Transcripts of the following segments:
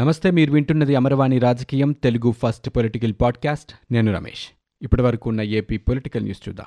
నమస్తే మీరు వింటున్నది అమరవాణి రాజకీయం తెలుగు ఫస్ట్ పొలిటికల్ పాడ్కాస్ట్. నేను రమేష్. ఇప్పటి వరకు ఉన్న ఏపీ పొలిటికల్ న్యూస్ చూద్దాం.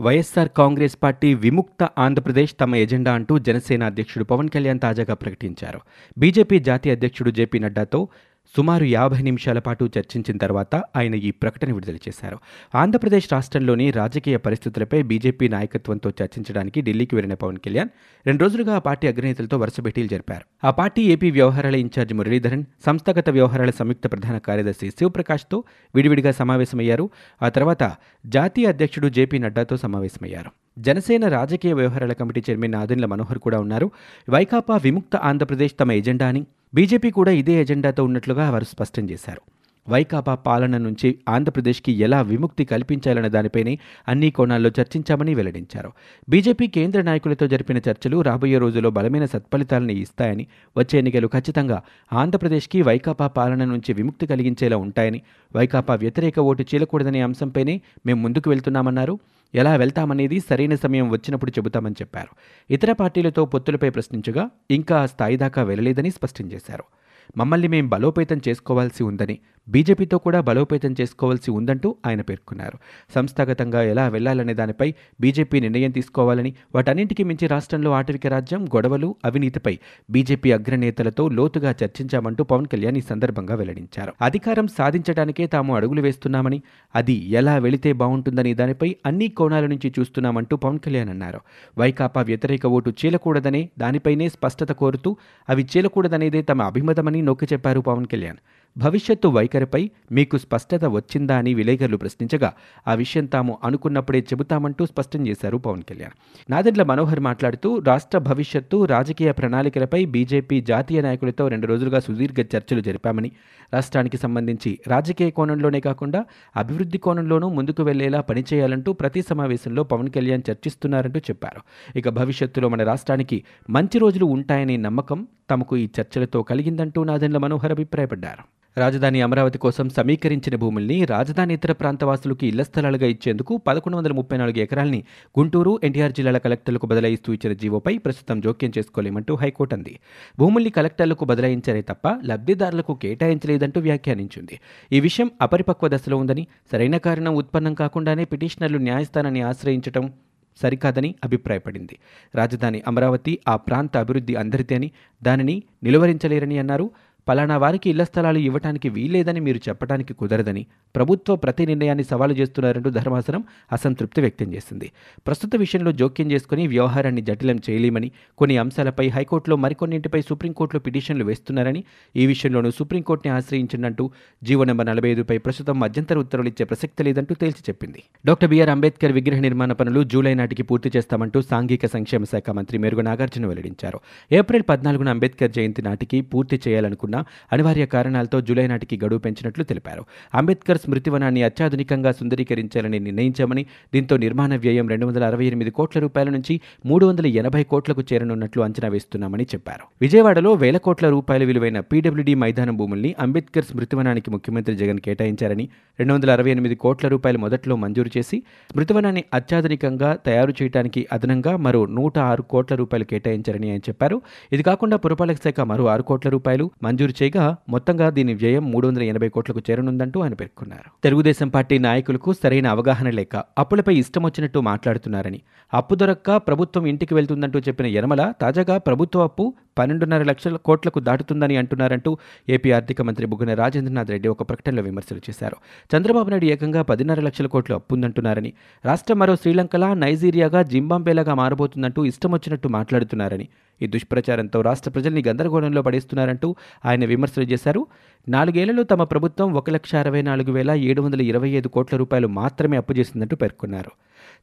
వైఎస్సార్ కాంగ్రెస్ పార్టీ విముక్త ఆంధ్రప్రదేశ్ తమ ఎజెండా అంటూ జనసేన అధ్యక్షుడు పవన్ కళ్యాణ్ తాజాగా ప్రకటించారు. బీజేపీ జాతీయ అధ్యక్షుడు జేపీ నడ్డాతో సుమారు యాభై నిమిషాల పాటు చర్చించిన తర్వాత ఆయన ఈ ప్రకటన విడుదల చేశారు. ఆంధ్రప్రదేశ్ రాష్ట్రంలోని రాజకీయ పరిస్థితులపై బీజేపీ నాయకత్వంతో చర్చించడానికి ఢిల్లీకి వెళ్ళిన పవన్ కళ్యాణ్ రెండు రోజులుగా ఆ పార్టీ అగ్రనేతలతో వరుస భేటీలు జరిపారు. ఆ పార్టీ ఏపీ వ్యవహారాల ఇన్ఛార్జి మురళీధరన్ సంస్థాగత వ్యవహారాల సంయుక్త ప్రధాన కార్యదర్శి శివప్రకాష్తో విడివిడిగా సమావేశమయ్యారు. ఆ తర్వాత జాతీయ అధ్యక్షుడు జేపీ నడ్డాతో సమావేశమయ్యారు. జనసేన రాజకీయ వ్యవహారాల కమిటీ చైర్మన్ ఆదిన్ల మనోహర్ కూడా ఉన్నారు. వైకాపా విముక్త ఆంధ్రప్రదేశ్ తమ ఎజెండా అని బీజేపీ కూడా ఇదే ఎజెండాతో ఉన్నట్లుగా వారు స్పష్టం చేశారు. వైకాపా పాలన నుంచి ఆంధ్రప్రదేశ్కి ఎలా విముక్తి కల్పించాలన్న దానిపైనే అన్ని కోణాల్లో చర్చించామని వెల్లడించారు. బీజేపీ కేంద్ర నాయకులతో జరిపిన చర్చలు రాబోయే రోజుల్లో బలమైన సత్ఫలితాలను ఇస్తాయని వచ్చే ఎన్నికలు ఖచ్చితంగా ఆంధ్రప్రదేశ్కి వైకాపా పాలన నుంచి విముక్తి కలిగించేలా ఉంటాయని వైకాపా వ్యతిరేక ఓటు చీలకూడదనే అంశంపైనే మేము ముందుకు వెళ్తున్నామన్నారు. ఎలా వెళ్తామనేది సరైన సమయం వచ్చినప్పుడు చెబుతామని చెప్పారు. ఇతర పార్టీలతో పొత్తులపై ప్రశ్నించగా ఇంకా ఆ స్థాయి దాకా వెళ్ళలేదని స్పష్టం చేశారు. మమ్మల్ని మేం బలోపేతం చేసుకోవాల్సి ఉందని బీజేపీతో కూడా బలోపేతం చేసుకోవాల్సి ఉందంటూ ఆయన పేర్కొన్నారు. సంస్థాగతంగా ఎలా వెళ్ళాలనే దానిపై బీజేపీ నిర్ణయం తీసుకోవాలని వాటన్నింటికీ మించి రాష్ట్రంలో ఆటవిక రాజ్యం గొడవలు అవినీతిపై బీజేపీ అగ్రనేతలతో లోతుగా చర్చించామంటూ పవన్ కళ్యాణ్ ఈ సందర్భంగా వెల్లడించారు. అధికారం సాధించడానికే తాము అడుగులు వేస్తున్నామని అది ఎలా వెళితే బాగుంటుందని దానిపై అన్ని కోణాల నుంచి చూస్తున్నామంటూ పవన్ కళ్యాణ్ అన్నారు. వైకాపా వ్యతిరేక ఓటు చీలకూడదనే దానిపైనే స్పష్టత కోరుతూ అవి చీలకూడదనేదే తమ అభిమతమని నొక్కి చెప్పారు పవన్ కళ్యాణ్. భవిష్యత్తు వైఖరిపై మీకు స్పష్టత వచ్చిందా అని విలేకరులు ప్రశ్నించగా ఆ విషయం తాము అనుకున్నప్పుడే చెబుతామంటూ స్పష్టం చేశారు పవన్ కళ్యాణ్. నాదెండ్ల మనోహర్ మాట్లాడుతూ రాష్ట్ర భవిష్యత్తు రాజకీయ ప్రణాళికలపై బీజేపీ జాతీయ నాయకులతో రెండు రోజులుగా సుదీర్ఘ చర్చలు జరిపామని రాష్ట్రానికి సంబంధించి రాజకీయ కోణంలోనే కాకుండా అభివృద్ధి కోణంలోనూ ముందుకు వెళ్ళేలా పనిచేయాలంటూ ప్రతి సమావేశంలో పవన్ కళ్యాణ్ చర్చిస్తున్నారంటూ చెప్పారు. ఇక భవిష్యత్తులో మన రాష్ట్రానికి మంచి రోజులు ఉంటాయనే నమ్మకం తమకు ఈ చర్చలతో కలిగిందంటూ నాదెండ్ల మనోహర్ అభిప్రాయపడ్డారు. రాజధాని అమరావతి కోసం సమీకరించిన భూముల్ని రాజధాని ఇతర ప్రాంతవాసులకు ఇళ్ళ స్థలాలుగా ఇచ్చేందుకు పదకొండు వందల ముప్పై నాలుగు ఎకరాల్ని గుంటూరు ఎన్టీఆర్ జిల్లాల కలెక్టర్లకు బదలాయిస్తూ ఇచ్చిన జీవోపై ప్రస్తుతం జోక్యం చేసుకోలేమంటూ హైకోర్టు అంది. భూముల్ని కలెక్టర్లకు బదలాయించారే తప్ప లబ్ధిదారులకు కేటాయించలేదంటూ వ్యాఖ్యానించింది. ఈ విషయం అపరిపక్వ దశలో ఉందని సరైన కారణం ఉత్పన్నం కాకుండానే పిటిషనర్లు న్యాయస్థానాన్ని ఆశ్రయించడం సరికాదని అభిప్రాయపడింది. రాజధాని అమరావతి ఆ ప్రాంత అభివృద్ధి అందరిదే అని దానిని నిలువరించలేరని అన్నారు. పలానా వారికి ఇళ్ళ స్థలాలు ఇవ్వటానికి వీల్లేదని మీరు చెప్పడానికి కుదరదని ప్రభుత్వ ప్రతి నిర్ణయాన్ని సవాలు చేస్తున్నారంటూ ధర్మాసనం అసంతృప్తి వ్యక్తం చేసింది. ప్రస్తుత విషయంలో జోక్యం చేసుకుని వ్యవహారాన్ని జటిలం చేయలేమని కొన్ని అంశాలపై హైకోర్టులో మరికొన్నింటిపై సుప్రీంకోర్టులో పిటిషన్లు వేస్తున్నారని ఈ విషయంలోనూ సుప్రీంకోర్టుని ఆశ్రయించినట్టు జీవో నెంబర్ నలభై ఐదుపై ప్రస్తుతం మధ్యంతర ఉత్తర్వులు ఇచ్చే ప్రసక్తి లేదంటూ తేల్చి చెప్పింది. డాక్టర్ బిఆర్ అంబేద్కర్ విగ్రహ నిర్మాణ పనులు జూలై నాటికి పూర్తి చేస్తామంటూ సాంఘిక సంక్షేమ శాఖ మంత్రి మేరుగు నాగార్జున వెల్లడించారు. ఏప్రిల్ పద్నాలుగున అంబేద్కర్ జయంతి నాటికి పూర్తి చేయాలనుకున్న అనివార్య కారణాలతో జూలై నాటికి గడువు పెంచినట్లు తెలిపారు. అంబేద్కర్ స్మృతివనాన్ని అత్యాధునికంగా సుందరీకరించాలని నిర్ణయించామని దీంతో నిర్మాణ వ్యయం రెండు వందల అరవై ఎనిమిది కోట్ల రూపాయల నుంచి మూడు వందల ఎనభై కోట్లకు చేరనున్నట్లు అంచనా వేస్తున్నామని చెప్పారు. విజయవాడలో వేల కోట్ల రూపాయల విలువైన పీడబ్ల్యూడీ మైదానం భూముల్ని అంబేద్కర్ స్మృతివనానికి ముఖ్యమంత్రి జగన్ కేటాయించారని రెండు వందల అరవై ఎనిమిది కోట్ల రూపాయలు మొదట్లో మంజూరు చేసి స్మృతివనాన్ని అత్యాధునికంగా తయారు చేయడానికి అదనంగా మరో నూట ఆరు కోట్ల రూపాయలు కేటాయించారని ఆయన చెప్పారు. ఇది కాకుండా పురపాలక శాఖ మరో ఆరు కోట్ల రూపాయలు మంజూరు చేయగా మొత్తంగా దీని వ్యయం మూడు వందల ఎనభై కోట్లకు చేరనుందంటూ ఆయన పేర్కొన్నారు. తెలుగుదేశం పార్టీ నాయకులకు సరైన అవగాహన లేక అప్పులపై ఇష్టం వచ్చినట్టు మాట్లాడుతున్నారని అప్పు దొరక్క ప్రభుత్వం ఇంటికి వెళ్తుందంటూ చెప్పిన యనమల తాజాగా ప్రభుత్వ అప్పు పన్నెండున్నర లక్షల కోట్లకు దాటుతుందని అంటున్నారంటూ ఏపీ ఆర్థిక మంత్రి బుగ్గన రాజేంద్రనాథ్ రెడ్డి ఒక ప్రకటనలో విమర్శలు చేశారు. చంద్రబాబు నాయుడు ఏకంగా పదిన్నర లక్షల కోట్లు అప్పుందంటున్నారని రాష్ట్రం మరో శ్రీలంకలా నైజీరియాగా జింబాంబేలాగా మారబోతుందంటూ ఇష్టం వచ్చినట్టు మాట్లాడుతున్నారని ఈ దుష్ప్రచారంతో రాష్ట్ర ప్రజల్ని గందరగోళంలో పడేస్తున్నారంటూ ఆయన విమర్శలు చేశారు. నాలుగేళ్ళలో తమ ప్రభుత్వం ఒక లక్ష అరవై నాలుగు వేల ఏడు వందల ఇరవై ఐదు కోట్ల రూపాయలు మాత్రమే అప్పు చేసిందంటూ పేర్కొన్నారు.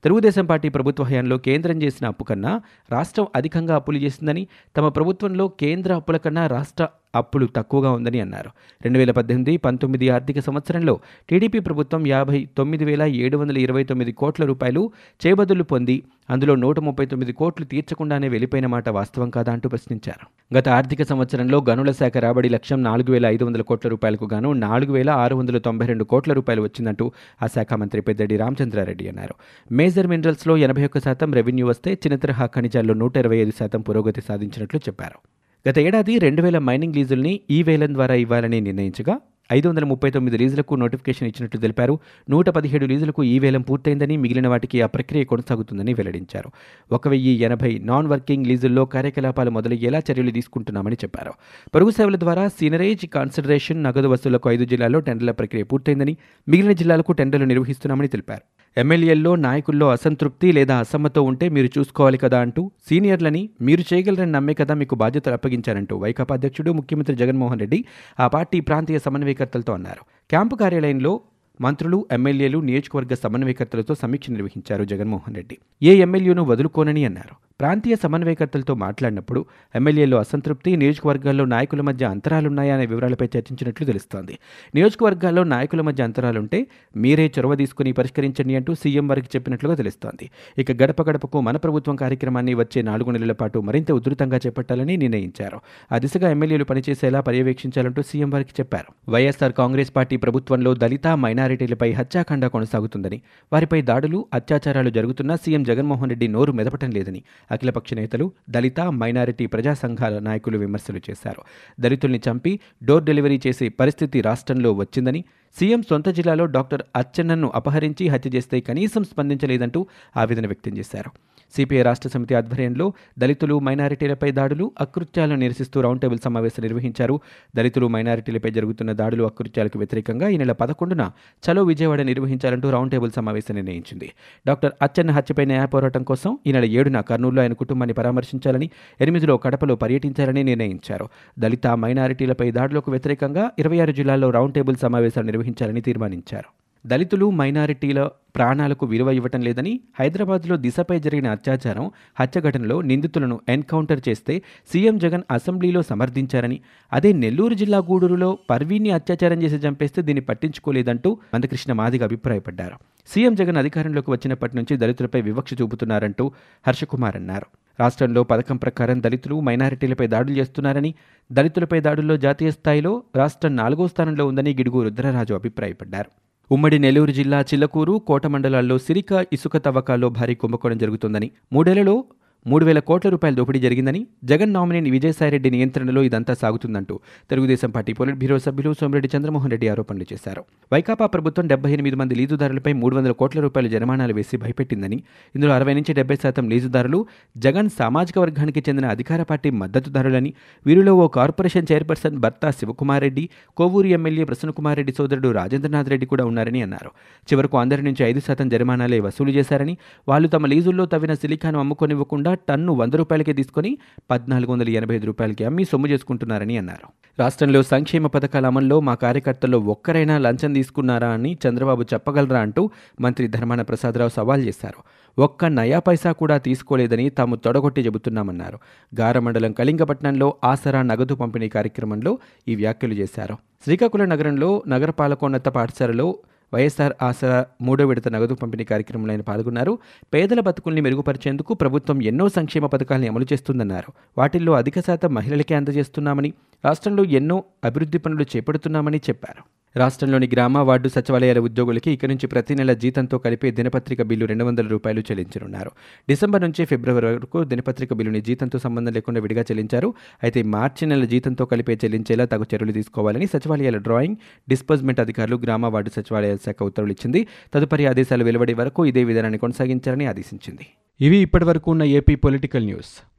తెలుగుదేశం పార్టీ ప్రభుత్వ హయాంలో కేంద్రం చేసిన అప్పు కన్నా రాష్ట్రం అధికంగా అప్పులు చేసిందని తమ ప్రభుత్వంలో కేంద్ర అప్పుల కన్నా రాష్ట్ర అప్పులు తక్కువగా ఉందని అన్నారు. రెండు వేల పద్దెనిమిది పంతొమ్మిది ఆర్థిక సంవత్సరంలో టీడీపీ ప్రభుత్వం యాభై తొమ్మిది వేల ఏడు వందల ఇరవై తొమ్మిది కోట్ల రూపాయలు చేబదులు పొంది అందులో నూట ముప్పై తొమ్మిది కోట్లు తీర్చకుండానే వెళ్ళిపోయిన మాట వాస్తవం కాదా అంటూ ప్రశ్నించారు. గత ఆర్థిక సంవత్సరంలో గనుల శాఖ రాబడి లక్ష్యం నాలుగు వేల ఐదు వందల కోట్ల రూపాయలకు గాను నాలుగు వేల ఆరు వందల తొంభై రెండు కోట్ల రూపాయలు వచ్చిందంటూ ఆ శాఖ మంత్రి పెద్దడి రామచంద్రారెడ్డి అన్నారు. మేజర్ మినరల్స్లో ఎనభై ఒక్క శాతం రెవెన్యూ వస్తే చిన్న తరహా ఖనిజాల్లో నూట ఇరవై ఐదు శాతం పురోగతి సాధించినట్లు చెప్పారు. గత ఏడాది రెండు వేల మైనింగ్ లీజుల్ని ఈ వేలం ద్వారా ఇవ్వాలని నిర్ణయించగా ఐదు వందల ముప్పై తొమ్మిది లీజులకు నోటిఫికేషన్ ఇచ్చినట్లు తెలిపారు. నూట పదిహేడు లీజులకు ఈ వేలం పూర్తయిందని మిగిలిన వాటికి ఆ ప్రక్రియ కొనసాగుతుందని వెల్లడించారు. ఒక వెయ్యి ఎనభై నాన్ వర్కింగ్ లీజుల్లో కార్యకలాపాలు మొదలయ్యేలా చర్యలు తీసుకుంటున్నామని చెప్పారు. పొరుగు సేవల ద్వారా సీనరేజ్ కాన్సిడరేషన్ నగదు వసూలకు ఐదు జిల్లాల్లో టెండర్ల ప్రక్రియ పూర్తయిందని మిగిలిన జిల్లాలకు టెండర్లు నిర్వహిస్తున్నామని తెలిపారు. ఎమ్మెల్యేల్లో నాయకుల్లో అసంతృప్తి లేదా అసమ్మతో ఉంటే మీరు చూసుకోవాలి కదా అంటూ సీనియర్లని మీరు చేయగలరని నమ్మే కదా మీకు బాధ్యతలు అప్పగించారంటూ వైకాపా అధ్యక్షుడు ముఖ్యమంత్రి జగన్మోహన్ రెడ్డి ఆ పార్టీ ప్రాంతీయ సమన్వయకర్తలతో అన్నారు. క్యాంపు కార్యాలయంలో మంత్రులు ఎమ్మెల్యేలు నియోజకవర్గ సమన్వయకర్తలతో సమీక్ష నిర్వహించారు జగన్మోహన్ రెడ్డి. ఏ ఎమ్మెల్యేను వదులుకోనని అన్నారు. ప్రాంతీయ సమన్వయకర్తలతో మాట్లాడినప్పుడు ఎమ్మెల్యేలో అసంతృప్తి నియోజకవర్గాల్లో నాయకుల మధ్య అంతరాలున్నాయనే వివరాలపై చర్చించినట్లు తెలుస్తోంది. నియోజకవర్గాల్లో నాయకుల మధ్య అంతరాలుంటే మీరే చొరవ తీసుకుని పరిష్కరించండి అంటూ సీఎం వారికి చెప్పినట్లుగా తెలుస్తోంది. ఇక గడప గడపకు మన ప్రభుత్వం కార్యక్రమాన్ని వచ్చే నాలుగు నెలల పాటు మరింత ఉధృతంగా చేపట్టాలని నిర్ణయించారు. ఆ దిశగా ఎమ్మెల్యేలు పనిచేసేలా పర్యవేక్షించాలంటూ సీఎం వారికి చెప్పారు. వైఎస్ఆర్ కాంగ్రెస్ పార్టీ ప్రభుత్వంలో దళిత మైనారిటీలపై హత్యాకాండ కొనసాగుతుందని వారిపై దాడులు అత్యాచారాలు జరుగుతున్నా సీఎం జగన్మోహన్ రెడ్డి నోరు మెదపటం లేదని అఖిలపక్ష నేతలు దళిత మైనారిటీ ప్రజా సంఘాల నాయకులు విమర్శలు చేశారు. దళితుల్ని చంపి డోర్ డెలివరీ చేసే పరిస్థితి రాష్ట్రంలో వచ్చిందని సీఎం సొంత జిల్లాలో డాక్టర్ అచ్చెన్నను అపహరించి హత్య చేస్తే కనీసం స్పందించలేదంటూ ఆవేదన వ్యక్తం చేశారు. సిపిఐ రాష్ట్ర సమితి ఆధ్వర్యంలో దళితులు మైనారిటీలపై దాడులు అకృత్యాలను నిరసిస్తూ రౌండ్ టేబుల్ సమావేశం నిర్వహించారు. దళితులు మైనారిటీలపై జరుగుతున్న దాడులు అకృత్యాలకు వ్యతిరేకంగా ఈ నెల పదకొండున చలో విజయవాడ నిర్వహించాలంటూ రౌండ్ టేబుల్ సమావేశం నిర్ణయించింది. డాక్టర్ అచ్చెన్న హత్యపై న్యాయ పోరాటం కోసం ఈ నెల ఏడున కర్నూలులో ఆయన కుటుంబాన్ని పరామర్శించాలని ఎనిమిదిలో కడపలో పర్యటించాలని నిర్ణయించారు. దళిత మైనారిటీలపై దాడులకు వ్యతిరేకంగా ఇరవై ఆరు జిల్లాల్లో రౌండ్ టేబుల్ సమావేశాలు నిర్వహించాలని తీర్మానించారు. దళితులు మైనారిటీల ప్రాణాలకు విలువ ఇవ్వటం లేదని హైదరాబాద్లో దిశపై జరిగిన అత్యాచారం హత్య ఘటనలో నిందితులను ఎన్కౌంటర్ చేస్తే సీఎం జగన్ అసెంబ్లీలో సమర్థించారని అదే నెల్లూరు జిల్లా గూడూరులో పర్వీన్ని అత్యాచారం చేసి చంపేస్తే దీన్ని పట్టించుకోలేదంటూ మందకృష్ణ మాదిగ అభిప్రాయపడ్డారు. సీఎం జగన్ అధికారంలోకి వచ్చినప్పటి నుంచి దళితులపై వివక్ష చూపుతున్నారంటూ హర్షకుమార్ అన్నారు. రాష్ట్రంలో పథకం ప్రకారం దళితులు మైనారిటీలపై దాడులు చేస్తున్నారని దళితులపై దాడుల్లో జాతీయ స్థాయిలో రాష్ట్రం నాలుగో స్థానంలో ఉందని గిడుగు రుద్రరాజు అభిప్రాయపడ్డారు. ఉమ్మడి నెల్లూరు జిల్లా చిల్లకూరు కోట మండలాల్లో సిరిక ఇసుక తవ్వకాల్లో భారీ కుంభకోణం జరుగుతుందని మూడేళ్ళలో మూడు వేల కోట్ల రూపాయల దోపిడీ జరిగిందని జగన్ నామినేని విజయసాయిరెడ్డి నియంత్రణలో ఇదంతా సాగుతుందంటూ తెలుగుదేశం పార్టీ పొలిట్ బ్యూరో సభ్యులు సోమిరెడ్డి చంద్రమోహన్ రెడ్డి ఆరోపణలు చేశారు. వైకాపా ప్రభుత్వం డెబ్బై ఎనిమిది మంది లీజుదారులపై మూడు వందల కోట్ల రూపాయల జరిమానాలు వేసి భయపెట్టిందని ఇందులో అరవై నుంచి డెబ్బై శాతం లీజుదారులు జగన్ సామాజిక వర్గానికి చెందిన అధికార పార్టీ మద్దతుదారులని వీరిలో ఓ కార్పొరేషన్ చైర్పర్సన్ భర్త శివకుమార్ రెడ్డి కోవూరు ఎమ్మెల్యే ప్రసన్నకుమార్ రెడ్డి సోదరుడు రాజేంద్రనాథ్ రెడ్డి కూడా ఉన్నారని అన్నారు. చివరకు అందరి నుంచి ఐదు శాతం జరిమానాలే వసూలు చేశారని వాళ్ళు తమ లీజుల్లో తవ్విన సిలికాను అమ్ముకొనివ్వకుండా టన్ను వంద రూపాయలకే తీసుకుని పద్నాలుగు వందల ఎనభై ఐదు రూపాయలకి అమ్మి సొమ్ము చేసుకుంటున్నారని అన్నారు. రాష్ట్రంలో సంక్షేమ పథకాల అమల్లో మా కార్యకర్తల్లో ఒక్కరైనా లంచం తీసుకున్నారా అని చంద్రబాబు చెప్పగలరా అంటూ మంత్రి ధర్మాన ప్రసాదరావు సవాల్ చేశారు. ఒక్క నయా పైసా కూడా తీసుకోలేదని తాము తొడగొట్టి చెబుతున్నామన్నారు. గారమండలం కళింగపట్నంలో ఆసరా నగదు పంపిణీ కార్యక్రమంలో ఈ వ్యాఖ్యలు చేశారు. శ్రీకాకుళం నగరంలో నగరపాలకోన్నత పాఠశాలలో వైఎస్ఆర్ ఆసరా మూడో విడత నగదు పంపిణీ కార్యక్రమంలో ఆయన పాల్గొన్నారు. పేదల బతుకుల్ని మెరుగుపరిచేందుకు ప్రభుత్వం ఎన్నో సంక్షేమ పథకాలను అమలు చేస్తుందన్నారు. వాటిల్లో అధిక శాతం మహిళలకే అందజేస్తున్నామని రాష్ట్రంలో ఎన్నో అభివృద్ధి పనులు చేపడుతున్నామని చెప్పారు. రాష్ట్రంలోని గ్రామ వార్డు సచివాలయాల ఉద్యోగులకి ఇక నుంచి ప్రతి నెల జీతంతో కలిపే దినపత్రిక బిల్లు రెండు వందల రూపాయలు చెల్లించనున్నారు. డిసెంబర్ నుంచి ఫిబ్రవరి వరకు దినపత్రిక బిల్లుని జీతంతో సంబంధం లేకుండా విడిగా చెల్లించారు. అయితే మార్చి నెల జీతంతో కలిపే చెల్లించేలా తగు చర్యలు తీసుకోవాలని సచివాలయాల డ్రాయింగ్ డిస్బర్స్మెంట్ అధికారులు గ్రామ వార్డు సచివాలయాల శాఖ ఉత్తర్వులు ఇచ్చింది. తదుపరి ఆదేశాలు వెలువడే వరకు ఇదే విధానాన్ని కొనసాగించాలని ఆదేశించింది. ఇవి ఇప్పటివరకు ఉన్న ఏపీ పొలిటికల్ న్యూస్.